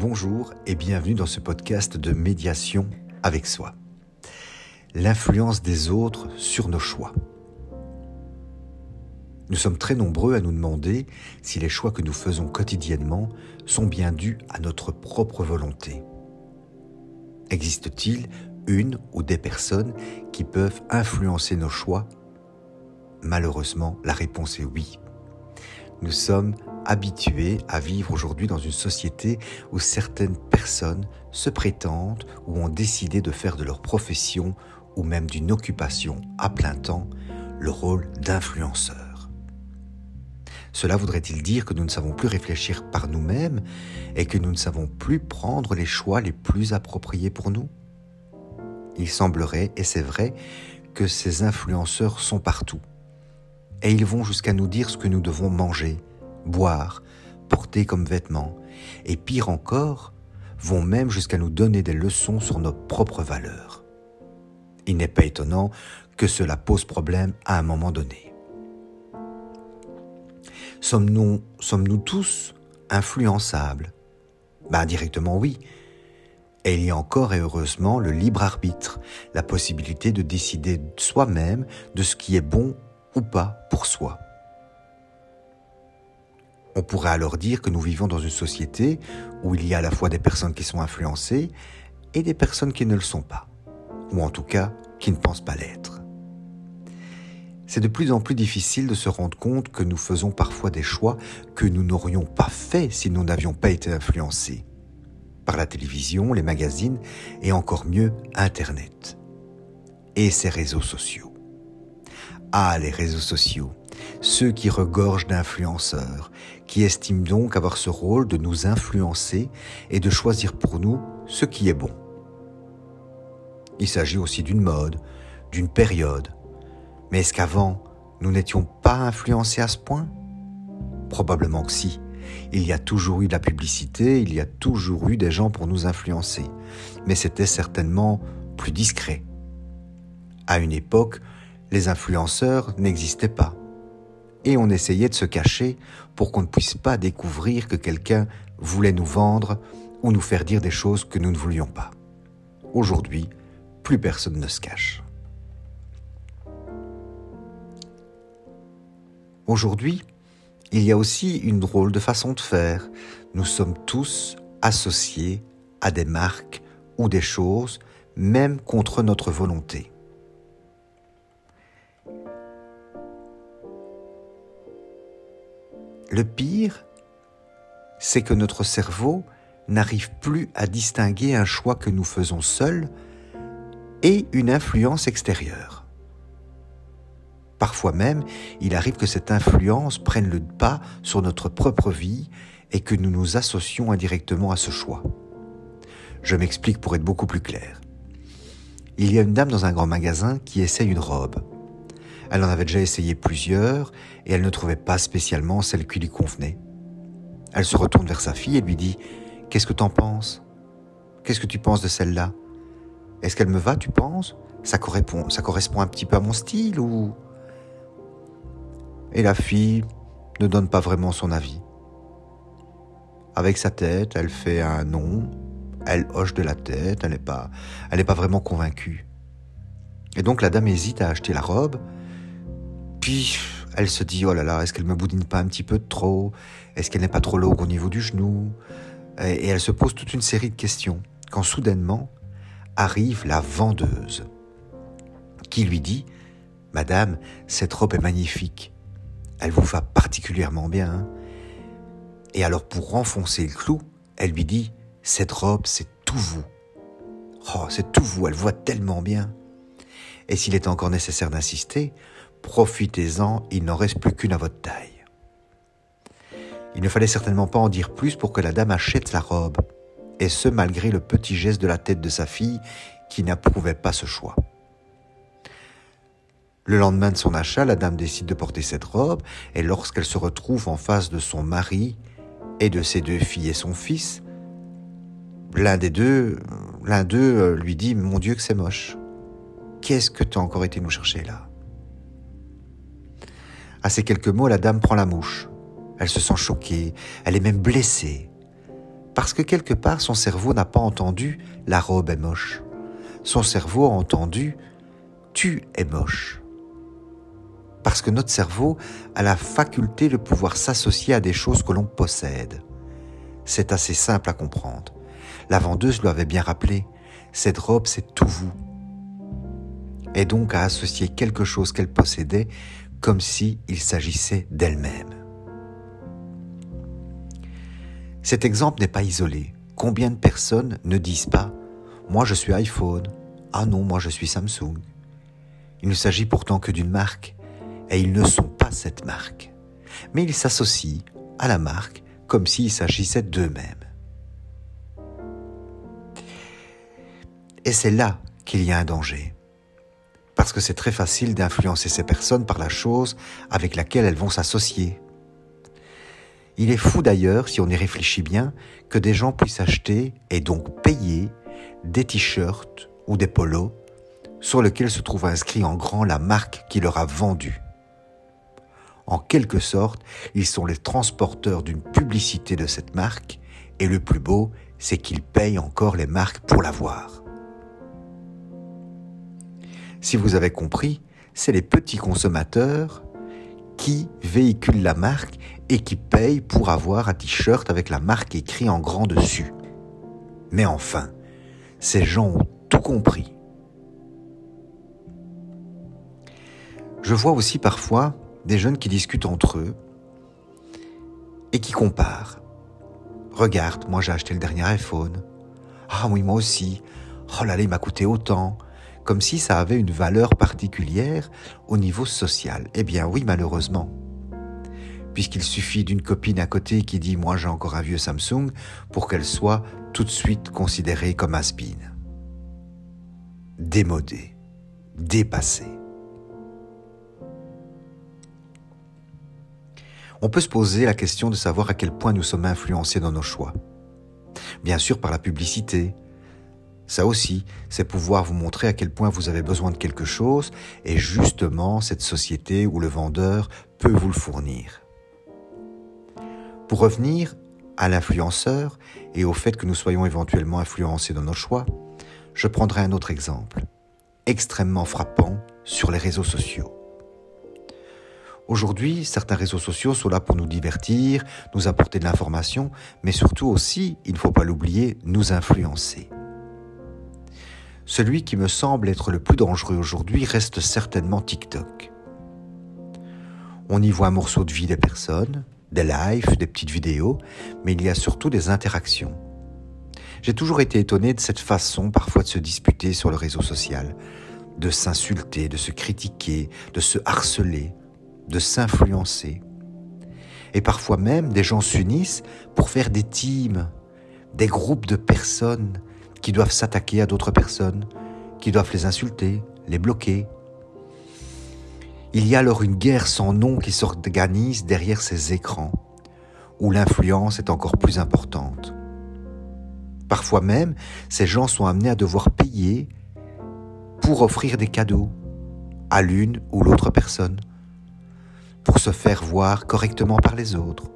Bonjour et bienvenue dans ce podcast de médiation avec soi. L'influence des autres sur nos choix. Nous sommes très nombreux à nous demander si les choix que nous faisons quotidiennement sont bien dus à notre propre volonté. Existe-t-il une ou des personnes qui peuvent influencer nos choix? Malheureusement, la réponse est oui. Nous sommes habitués à vivre aujourd'hui dans une société où certaines personnes se prétendent ou ont décidé de faire de leur profession ou même d'une occupation à plein temps le rôle d'influenceur. Cela voudrait-il dire que nous ne savons plus réfléchir par nous-mêmes et que nous ne savons plus prendre les choix les plus appropriés pour nous? Il semblerait, et c'est vrai, que ces influenceurs sont partout et ils vont jusqu'à nous dire ce que nous devons manger, boire, porter comme vêtements, et pire encore, vont même jusqu'à nous donner des leçons sur nos propres valeurs. Il n'est pas étonnant que cela pose problème à un moment donné. Sommes-nous sommes -nous tous influençables? Ben directement oui. Et il y a encore et heureusement le libre arbitre, la possibilité de décider soi-même de ce qui est bon ou pas pour soi. On pourrait alors dire que nous vivons dans une société où il y a à la fois des personnes qui sont influencées et des personnes qui ne le sont pas, ou en tout cas qui ne pensent pas l'être. C'est de plus en plus difficile de se rendre compte que nous faisons parfois des choix que nous n'aurions pas faits si nous n'avions pas été influencés par la télévision, les magazines et encore mieux Internet et ses réseaux sociaux. Ah, les réseaux sociaux, ceux qui regorgent d'influenceurs, qui estiment donc avoir ce rôle de nous influencer et de choisir pour nous ce qui est bon. Il s'agit aussi d'une mode, d'une période. Mais est-ce qu'avant, nous n'étions pas influencés à ce point? Probablement que si. Il y a toujours eu de la publicité, il y a toujours eu des gens pour nous influencer. Mais c'était certainement plus discret. À une époque, les influenceurs n'existaient pas. Et on essayait de se cacher pour qu'on ne puisse pas découvrir que quelqu'un voulait nous vendre ou nous faire dire des choses que nous ne voulions pas. Aujourd'hui, plus personne ne se cache. Aujourd'hui, il y a aussi une drôle de façon de faire. Nous sommes tous associés à des marques ou des choses, même contre notre volonté. Le pire, c'est que notre cerveau n'arrive plus à distinguer un choix que nous faisons seuls et une influence extérieure. Parfois même, il arrive que cette influence prenne le pas sur notre propre vie et que nous nous associons indirectement à ce choix. Je m'explique pour être beaucoup plus clair. Il y a une dame dans un grand magasin qui essaye une robe. Elle en avait déjà essayé plusieurs et elle ne trouvait pas spécialement celle qui lui convenait. Elle se retourne vers sa fille et lui dit Qu'est-ce que t'en penses? Qu'est-ce que tu penses de celle-là? Est-ce qu'elle me va, tu penses? Ça correspond, un petit peu à mon style ou? Et la fille ne donne pas vraiment son avis. Avec sa tête, elle fait un non, elle hoche de la tête, elle n'est pas, elle n'est pas vraiment convaincue. Et donc la dame hésite à acheter la robe puis, elle se dit, oh là là, est-ce qu'elle me boudine pas un petit peu trop? Est-ce qu'elle n'est pas trop longue au niveau du genou? Et elle se pose toute une série de questions, quand soudainement arrive la vendeuse, qui lui dit, Madame, cette robe est magnifique, elle vous va particulièrement bien. Hein. Et alors pour renfoncer le clou, elle lui dit, cette robe, c'est tout vous. Oh, c'est tout vous, elle voit tellement bien. Et s'il est encore nécessaire d'insister, Profitez-en, il n'en reste plus qu'une à votre taille. Il ne fallait certainement pas en dire plus pour que la dame achète la robe, et ce malgré le petit geste de la tête de sa fille qui n'approuvait pas ce choix. Le lendemain de son achat, la dame décide de porter cette robe, et lorsqu'elle se retrouve en face de son mari et de ses deux filles et son fils, l'un des deux, l'un d'eux euh, lui dit Mon Dieu que c'est moche. Qu'est-ce que tu as encore été nous chercher là? À ces quelques mots, la dame prend la mouche. Elle se sent choquée, elle est même blessée. Parce que quelque part, son cerveau n'a pas entendu la robe est moche. Son cerveau a entendu tu es moche. Parce que notre cerveau a la faculté de pouvoir s'associer à des choses que l'on possède. C'est assez simple à comprendre. La vendeuse lui avait bien rappelé, cette robe c'est tout vous. Et donc à associer quelque chose qu'elle possédait comme s'il s'agissait d'elle-même. Cet exemple n'est pas isolé. Combien de personnes ne disent pas ⁇ Moi je suis iPhone ⁇ Ah non, moi je suis Samsung ⁇ Il ne s'agit pourtant que d'une marque, et ils ne sont pas cette marque. Mais ils s'associent à la marque comme s'il s'agissait d'eux-mêmes. Et c'est là qu'il y a un danger. Parce que c'est très facile d'influencer ces personnes par la chose avec laquelle elles vont s'associer. Il est fou d'ailleurs, si on y réfléchit bien, que des gens puissent acheter et donc payer des t-shirts ou des polos sur lesquels se trouve inscrit en grand la marque qui leur a vendu. En quelque sorte, ils sont les transporteurs d'une publicité de cette marque, et le plus beau, c'est qu'ils payent encore les marques pour l'avoir. Si vous avez compris, c'est les petits consommateurs qui véhiculent la marque et qui payent pour avoir un t-shirt avec la marque écrit en grand dessus. Mais enfin, ces gens ont tout compris. Je vois aussi parfois des jeunes qui discutent entre eux et qui comparent. Regarde, moi j'ai acheté le dernier iPhone. Ah oui, moi aussi. Oh là là, il m'a coûté autant. Comme si ça avait une valeur particulière au niveau social. Eh bien oui, malheureusement puisqu'il suffit d'une copine à côté qui dit moi j'ai encore un vieux Samsung pour qu'elle soit tout de suite considérée comme aspine. Démodée, dépassée. On peut se poser la question de savoir à quel point nous sommes influencés dans nos choix. Bien sûr par la publicité. Ça aussi, c'est pouvoir vous montrer à quel point vous avez besoin de quelque chose et justement cette société ou le vendeur peut vous le fournir. Pour revenir à l'influenceur et au fait que nous soyons éventuellement influencés dans nos choix, je prendrai un autre exemple, extrêmement frappant sur les réseaux sociaux. Aujourd'hui, certains réseaux sociaux sont là pour nous divertir, nous apporter de l'information, mais surtout aussi, il ne faut pas l'oublier, nous influencer. Celui qui me semble être le plus dangereux aujourd'hui reste certainement TikTok. On y voit un morceau de vie des personnes, des lives, des petites vidéos, mais il y a surtout des interactions. J'ai toujours été étonné de cette façon parfois de se disputer sur le réseau social, de s'insulter, de se critiquer, de se harceler, de s'influencer. Et parfois même, des gens s'unissent pour faire des teams, des groupes de personnes qui doivent s'attaquer à d'autres personnes, qui doivent les insulter, les bloquer, il y a alors une guerre sans nom qui s'organise derrière ces écrans, où l'influence est encore plus importante. Parfois même, ces gens sont amenés à devoir payer pour offrir des cadeaux à l'une ou l'autre personne, pour se faire voir correctement par les autres.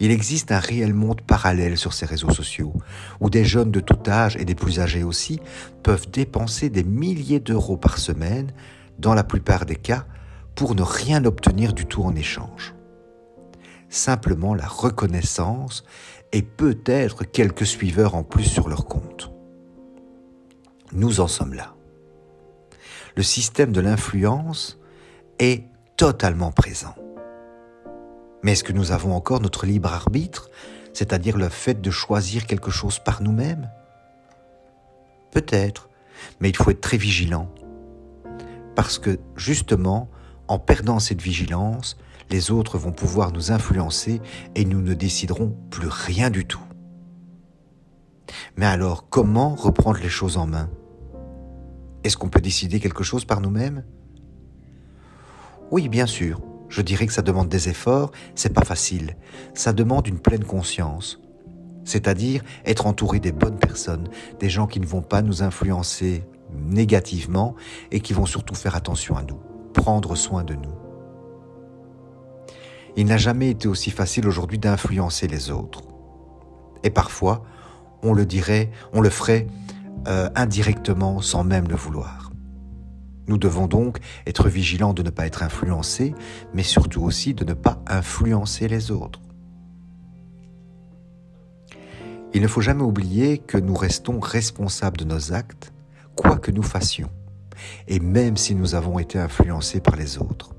Il existe un réel monde parallèle sur ces réseaux sociaux, où des jeunes de tout âge et des plus âgés aussi peuvent dépenser des milliers d'euros par semaine dans la plupart des cas, pour ne rien obtenir du tout en échange. Simplement la reconnaissance et peut-être quelques suiveurs en plus sur leur compte. Nous en sommes là. Le système de l'influence est totalement présent. Mais est-ce que nous avons encore notre libre arbitre, c'est-à-dire le fait de choisir quelque chose par nous-mêmes? Peut-être, mais il faut être très vigilant parce que justement, en perdant cette vigilance, les autres vont pouvoir nous influencer et nous ne déciderons plus rien du tout. Mais alors, comment reprendre les choses en main? Est-ce qu'on peut décider quelque chose par nous-mêmes? Oui, bien sûr. Je dirais que ça demande des efforts, c'est pas facile. Ça demande une pleine conscience. C'est-à-dire être entouré des bonnes personnes, des gens qui ne vont pas nous influencer négativement et qui vont surtout faire attention à nous, prendre soin de nous. Il n'a jamais été aussi facile aujourd'hui d'influencer les autres. Et parfois, on le dirait, on le ferait euh, indirectement sans même le vouloir. Nous devons donc être vigilants de ne pas être influencés, mais surtout aussi de ne pas influencer les autres. Il ne faut jamais oublier que nous restons responsables de nos actes, quoi que nous fassions, et même si nous avons été influencés par les autres.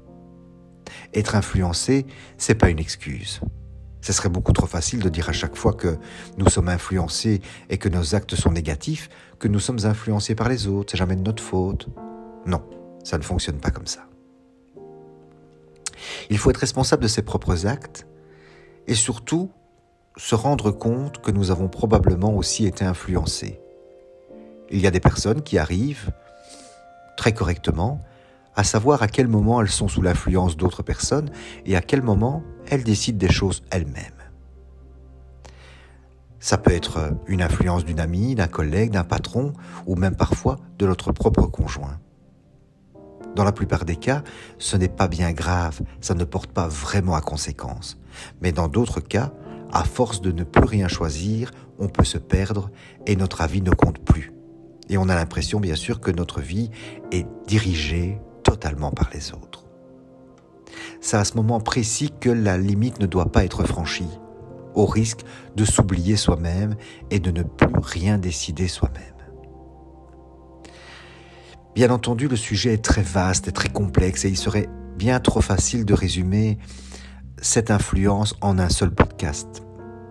Être influencé, c'est pas une excuse. Ce serait beaucoup trop facile de dire à chaque fois que nous sommes influencés et que nos actes sont négatifs, que nous sommes influencés par les autres, c'est jamais de notre faute. Non, ça ne fonctionne pas comme ça. Il faut être responsable de ses propres actes et surtout se rendre compte que nous avons probablement aussi été influencés. Il y a des personnes qui arrivent très correctement à savoir à quel moment elles sont sous l'influence d'autres personnes et à quel moment elles décident des choses elles-mêmes. Ça peut être une influence d'une amie, d'un collègue, d'un patron ou même parfois de notre propre conjoint. Dans la plupart des cas, ce n'est pas bien grave, ça ne porte pas vraiment à conséquence. Mais dans d'autres cas, à force de ne plus rien choisir, on peut se perdre et notre avis ne compte plus. Et on a l'impression bien sûr que notre vie est dirigée totalement par les autres. C'est à ce moment précis que la limite ne doit pas être franchie, au risque de s'oublier soi-même et de ne plus rien décider soi-même. Bien entendu, le sujet est très vaste et très complexe et il serait bien trop facile de résumer cette influence en un seul podcast.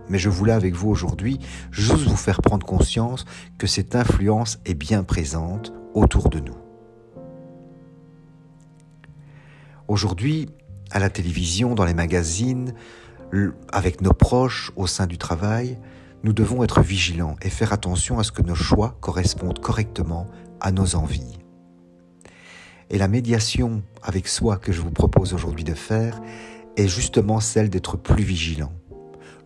Mais je voulais avec vous aujourd'hui juste vous faire prendre conscience que cette influence est bien présente autour de nous. Aujourd'hui, à la télévision, dans les magazines, avec nos proches, au sein du travail, nous devons être vigilants et faire attention à ce que nos choix correspondent correctement à nos envies. Et la médiation avec soi que je vous propose aujourd'hui de faire est justement celle d'être plus vigilant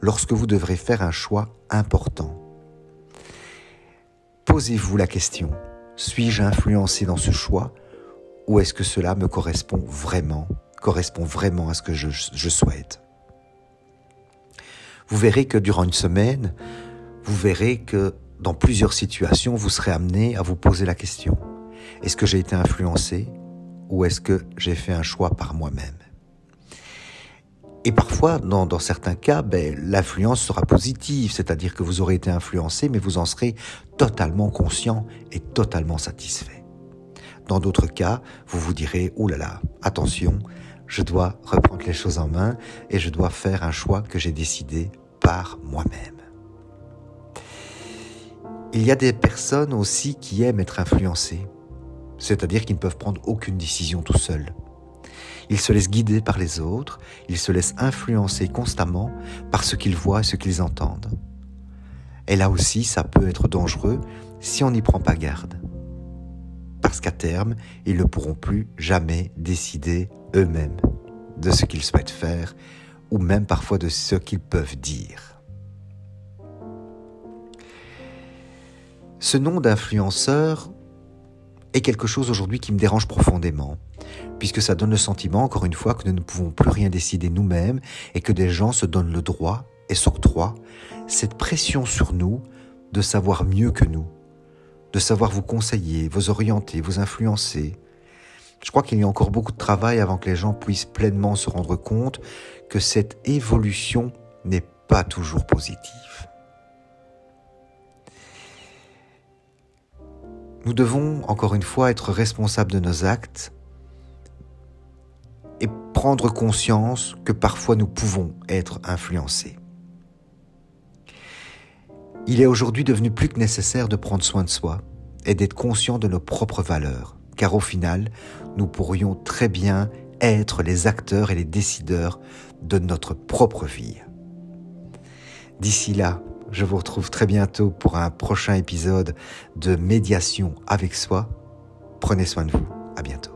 lorsque vous devrez faire un choix important. Posez-vous la question, suis-je influencé dans ce choix ou est-ce que cela me correspond vraiment, correspond vraiment à ce que je, je souhaite? Vous verrez que durant une semaine, vous verrez que dans plusieurs situations, vous serez amené à vous poser la question, est-ce que j'ai été influencé ou est-ce que j'ai fait un choix par moi-même? Et parfois, dans, certains cas, ben, l'influence sera positive, c'est-à-dire que vous aurez été influencé, mais vous en serez totalement conscient et totalement satisfait. Dans d'autres cas, vous vous direz, oh là là, attention, je dois reprendre les choses en main et je dois faire un choix que j'ai décidé par moi-même. Il y a des personnes aussi qui aiment être influencées, c'est-à-dire qu'ils ne peuvent prendre aucune décision tout seuls. Ils se laissent guider par les autres, ils se laissent influencer constamment par ce qu'ils voient et ce qu'ils entendent. Et là aussi, ça peut être dangereux si on n'y prend pas garde. Parce qu'à terme, ils ne pourront plus jamais décider eux-mêmes de ce qu'ils souhaitent faire ou même parfois de ce qu'ils peuvent dire. Ce nom d'influenceur est quelque chose aujourd'hui qui me dérange profondément, puisque ça donne le sentiment, encore une fois, que nous ne pouvons plus rien décider nous-mêmes et que des gens se donnent le droit et s'octroient cette pression sur nous de savoir mieux que nous, de savoir vous conseiller, vous orienter, vous influencer. Je crois qu'il y a encore beaucoup de travail avant que les gens puissent pleinement se rendre compte que cette évolution n'est pas toujours positive. Nous devons, encore une fois, être responsables de nos actes et prendre conscience que parfois nous pouvons être influencés. Il est aujourd'hui devenu plus que nécessaire de prendre soin de soi et d'être conscient de nos propres valeurs, car au final, nous pourrions très bien être les acteurs et les décideurs de notre propre vie. D'ici là, je vous retrouve très bientôt pour un prochain épisode de médiation avec soi. Prenez soin de vous. À bientôt.